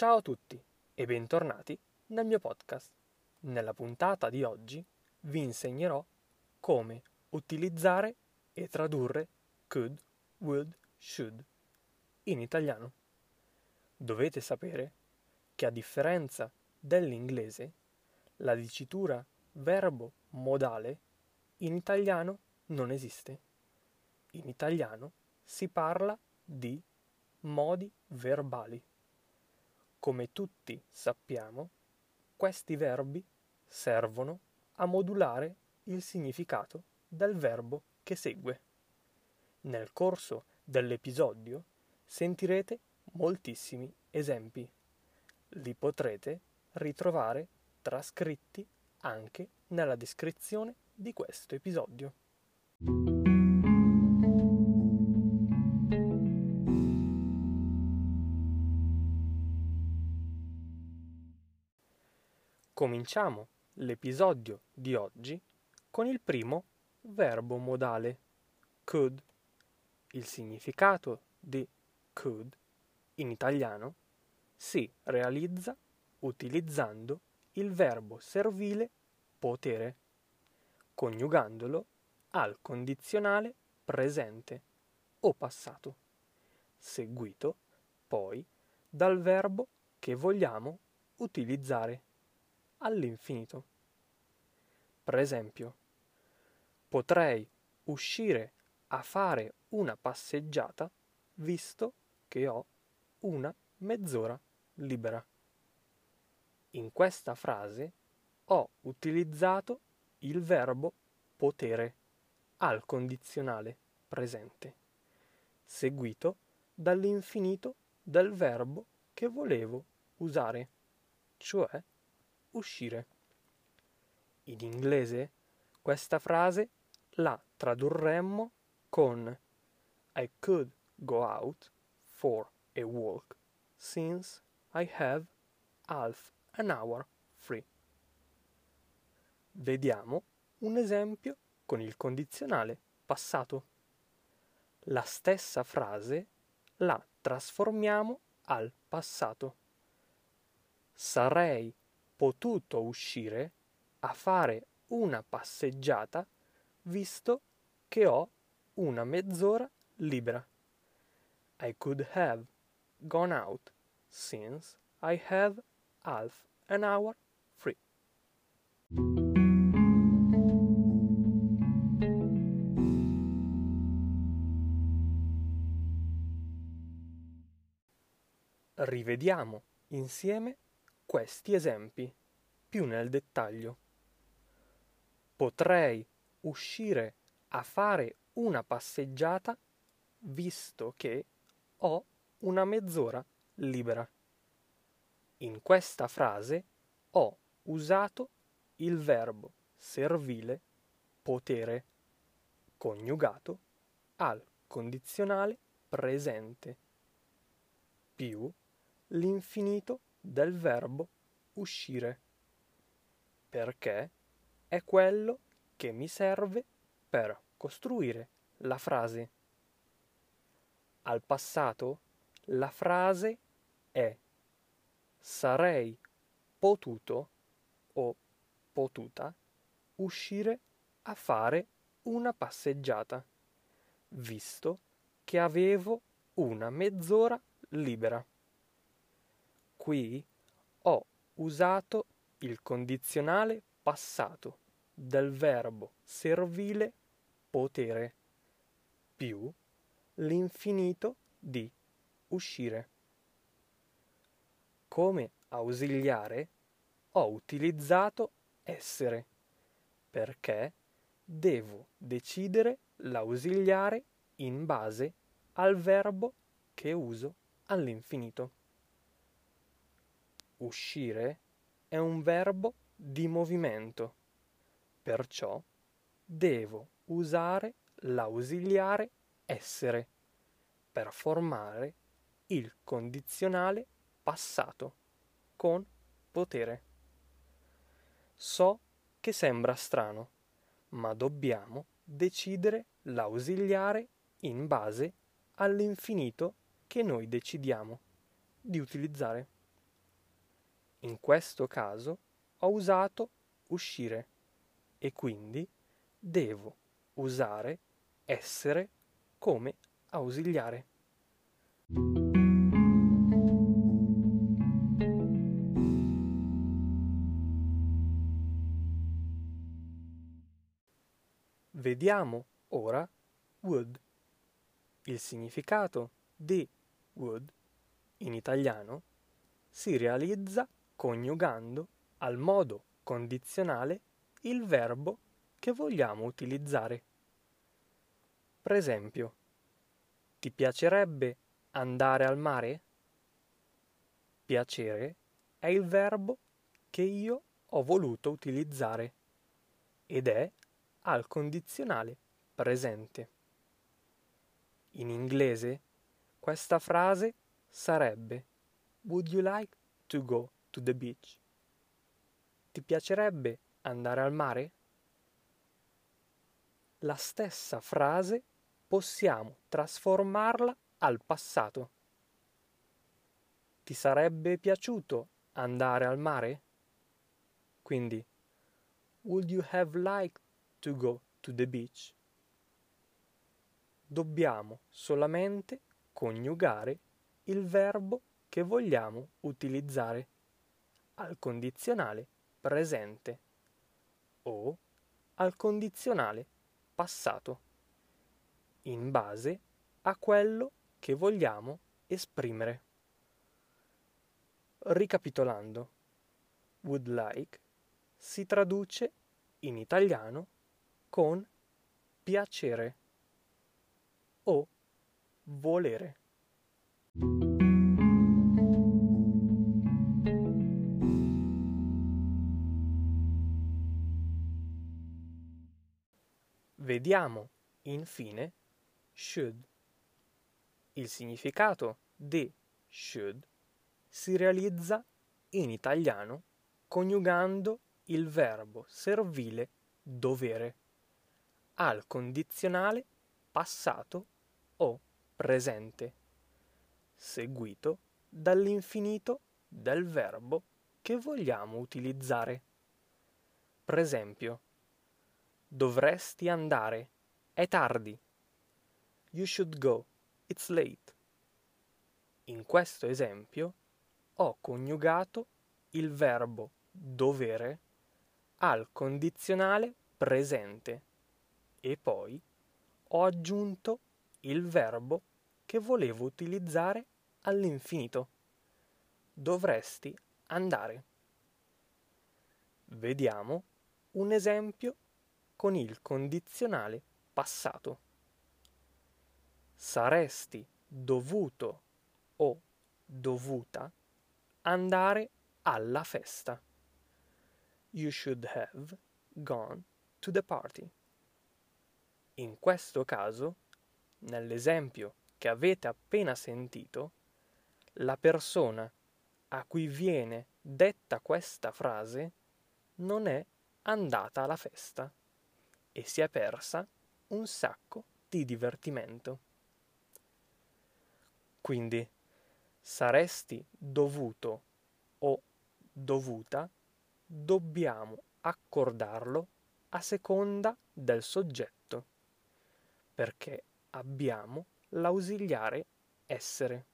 Ciao a tutti e bentornati nel mio podcast. Nella puntata di oggi vi insegnerò come utilizzare e tradurre could, would, should in italiano. Dovete sapere che a differenza dell'inglese, la dicitura verbo modale in italiano non esiste. In italiano si parla di modi verbali. Come tutti sappiamo, questi verbi servono a modulare il significato del verbo che segue. Nel corso dell'episodio sentirete moltissimi esempi. Li potrete ritrovare trascritti anche nella descrizione di questo episodio. Cominciamo l'episodio di oggi con il primo verbo modale, could. Il significato di could in italiano si realizza utilizzando il verbo servile potere, coniugandolo al condizionale presente o passato, seguito poi dal verbo che vogliamo utilizzare all'infinito. Per esempio, potrei uscire a fare una passeggiata visto che ho una mezz'ora libera. In questa frase ho utilizzato il verbo potere al condizionale presente, seguito dall'infinito del verbo che volevo usare, cioè uscire. In inglese questa frase la tradurremmo con I could go out for a walk since I have half an hour free. Vediamo un esempio con il condizionale passato. La stessa frase la trasformiamo al passato. Sarei potuto uscire a fare una passeggiata visto che ho una mezz'ora libera. I could have gone out since I have half an hour free. Rivediamo insieme questi esempi più nel dettaglio. Potrei uscire a fare una passeggiata visto che ho una mezz'ora libera. In questa frase ho usato il verbo servile potere coniugato al condizionale presente più l'infinito del verbo uscire, perché è quello che mi serve per costruire la frase. Al passato la frase è sarei potuto o potuta uscire a fare una passeggiata, visto che avevo una mezz'ora libera qui ho usato il condizionale passato del verbo servile potere più l'infinito di uscire. Come ausiliare ho utilizzato essere perché devo decidere l'ausiliare in base al verbo che uso all'infinito. Uscire è un verbo di movimento, perciò devo usare l'ausiliare essere per formare il condizionale passato con potere. So che sembra strano, ma dobbiamo decidere l'ausiliare in base all'infinito che noi decidiamo di utilizzare. In questo caso ho usato uscire e quindi devo usare essere come ausiliare. Vediamo ora would. Il significato di would in italiano si realizza coniugando al modo condizionale il verbo che vogliamo utilizzare. Per esempio, ti piacerebbe andare al mare? Piacere è il verbo che io ho voluto utilizzare ed è al condizionale presente. In inglese questa frase sarebbe Would you like to go to the beach? Ti piacerebbe andare al mare? La stessa frase possiamo trasformarla al passato. Ti sarebbe piaciuto andare al mare? Quindi, would you have liked to go to the beach? Dobbiamo solamente coniugare il verbo che vogliamo utilizzare al condizionale presente o al condizionale passato in base a quello che vogliamo esprimere. Ricapitolando, would like si traduce in italiano con piacere o volere. Vediamo infine should. Il significato di should si realizza in italiano coniugando il verbo servile dovere al condizionale passato o presente, seguito dall'infinito del verbo che vogliamo utilizzare. Per esempio, dovresti andare, è tardi. You should go, it's late. In questo esempio ho coniugato il verbo dovere al condizionale presente e poi ho aggiunto il verbo che volevo utilizzare all'infinito. Dovresti andare. Vediamo un esempio con il condizionale passato. Saresti dovuto o dovuta andare alla festa. You should have gone to the party. In questo caso, nell'esempio che avete appena sentito, la persona a cui viene detta questa frase non è andata alla festa e si è persa un sacco di divertimento. Quindi saresti dovuto o dovuta, dobbiamo accordarlo a seconda del soggetto, perché abbiamo l'ausiliare essere,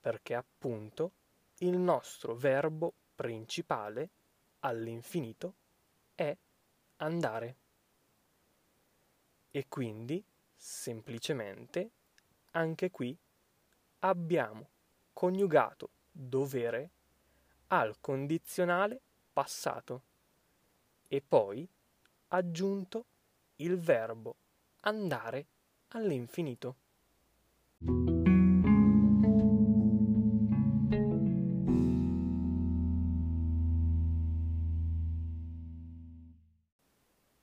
perché appunto il nostro verbo principale all'infinito è andare. E quindi, semplicemente, anche qui abbiamo coniugato dovere al condizionale passato e poi aggiunto il verbo andare all'infinito.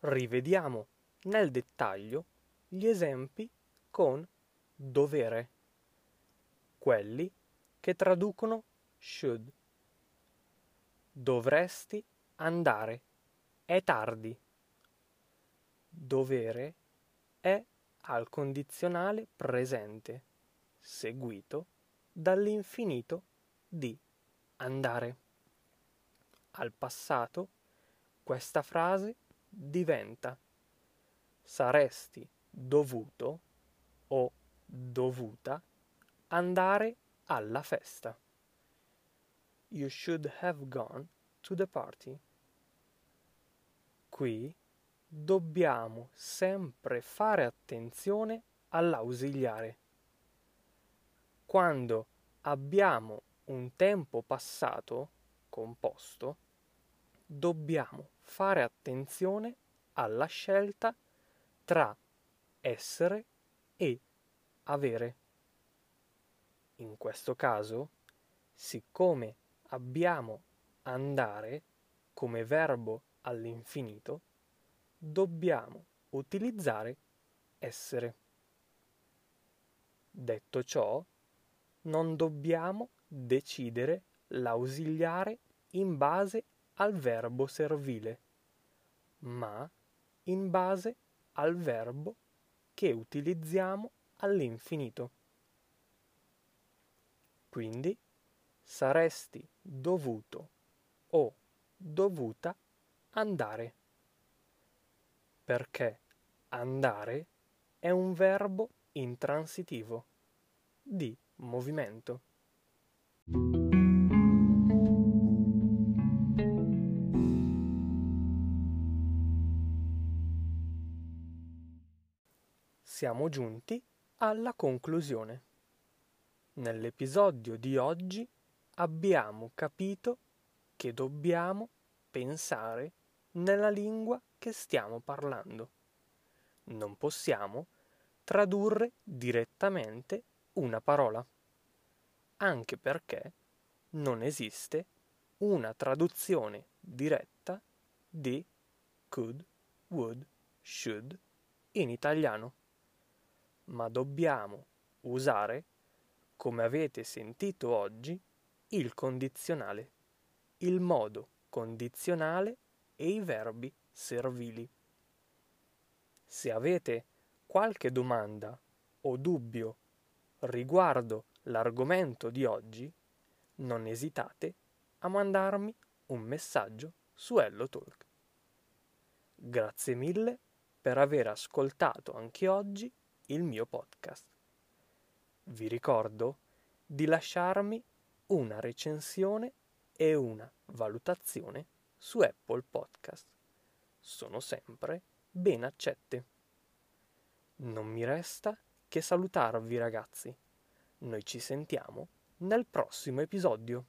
Rivediamo nel dettaglio gli esempi con dovere, quelli che traducono should. Dovresti andare, è tardi. Dovere è al condizionale presente, seguito dall'infinito di andare. al passato, questa frase diventa saresti dovuto o dovuta andare alla festa. You should have gone to the party. Qui dobbiamo sempre fare attenzione all'ausiliare. Quando abbiamo un tempo passato composto, dobbiamo fare attenzione alla scelta tra essere e avere. In questo caso, siccome abbiamo andare come verbo all'infinito, dobbiamo utilizzare essere. Detto ciò, non dobbiamo decidere l'ausiliare in base al verbo servile, ma in base al verbo che utilizziamo all'infinito. Quindi saresti dovuto o dovuta andare, perché andare è un verbo intransitivo di movimento. Siamo giunti alla conclusione. Nell'episodio di oggi abbiamo capito che dobbiamo pensare nella lingua che stiamo parlando. Non possiamo tradurre direttamente una parola, anche perché non esiste una traduzione diretta di could, would, should in italiano, ma dobbiamo usare, come avete sentito oggi, il condizionale, il modo condizionale e i verbi servili. Se avete qualche domanda o dubbio riguardo l'argomento di oggi, non esitate a mandarmi un messaggio su HelloTalk. Grazie mille per aver ascoltato anche oggi il mio podcast. Vi ricordo di lasciarmi una recensione e una valutazione su Apple Podcast. Sono sempre ben accette. Non mi resta che salutarvi ragazzi. Noi ci sentiamo nel prossimo episodio.